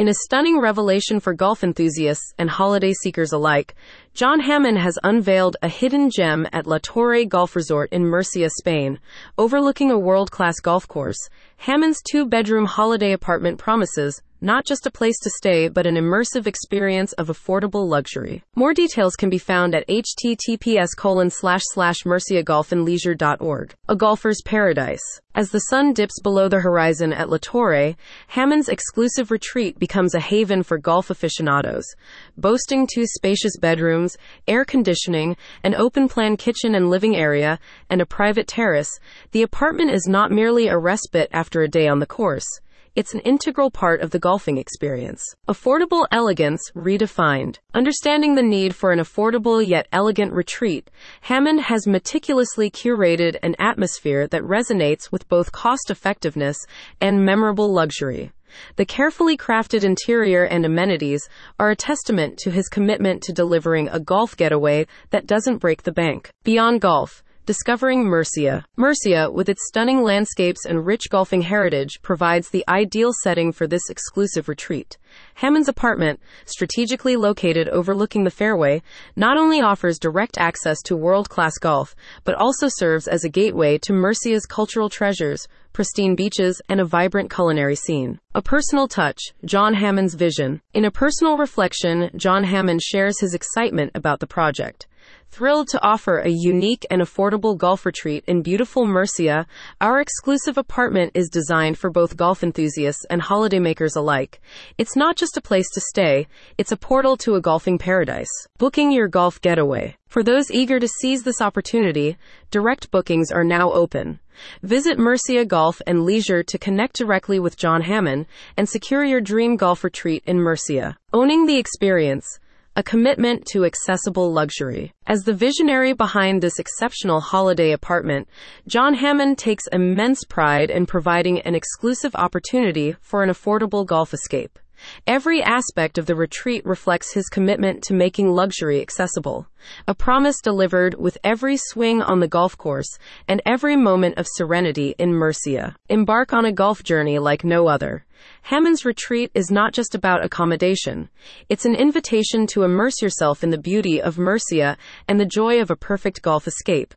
In a stunning revelation for golf enthusiasts and holiday seekers alike, John Hammond has unveiled a hidden gem at La Torre Golf Resort in Murcia, Spain. Overlooking a world class golf course, Hammond's two bedroom holiday apartment promises not just a place to stay, but an immersive experience of affordable luxury. More details can be found at https colon slash slash murciagolfandleisure.org. A golfer's paradise. As the sun dips below the horizon at La Torre, Hammond's exclusive retreat becomes a haven for golf aficionados. Boasting two spacious bedrooms, air conditioning, an open plan kitchen and living area, and a private terrace, the apartment is not merely a respite after a day on the course. It's an integral part of the golfing experience. Affordable elegance redefined. Understanding the need for an affordable yet elegant retreat, Hammond has meticulously curated an atmosphere that resonates with both cost effectiveness and memorable luxury. The carefully crafted interior and amenities are a testament to his commitment to delivering a golf getaway that doesn't break the bank. Beyond golf, Discovering Murcia. Murcia, with its stunning landscapes and rich golfing heritage, provides the ideal setting for this exclusive retreat. Hammond's apartment, strategically located overlooking the fairway, not only offers direct access to world class golf, but also serves as a gateway to Murcia's cultural treasures, pristine beaches, and a vibrant culinary scene. A personal touch, John Hammond's vision. In a personal reflection, John Hammond shares his excitement about the project. Thrilled to offer a unique and affordable golf retreat in beautiful Murcia, our exclusive apartment is designed for both golf enthusiasts and holidaymakers alike. It's not just a place to stay, it's a portal to a golfing paradise. Booking your golf getaway. For those eager to seize this opportunity, direct bookings are now open. Visit Murcia Golf and Leisure to connect directly with John Hammond and secure your dream golf retreat in Murcia. Owning the experience a commitment to accessible luxury. As the visionary behind this exceptional holiday apartment, John Hammond takes immense pride in providing an exclusive opportunity for an affordable golf escape. Every aspect of the retreat reflects his commitment to making luxury accessible, a promise delivered with every swing on the golf course and every moment of serenity in Murcia. Embark on a golf journey like no other. Hammond's retreat is not just about accommodation. It's an invitation to immerse yourself in the beauty of Murcia and the joy of a perfect golf escape.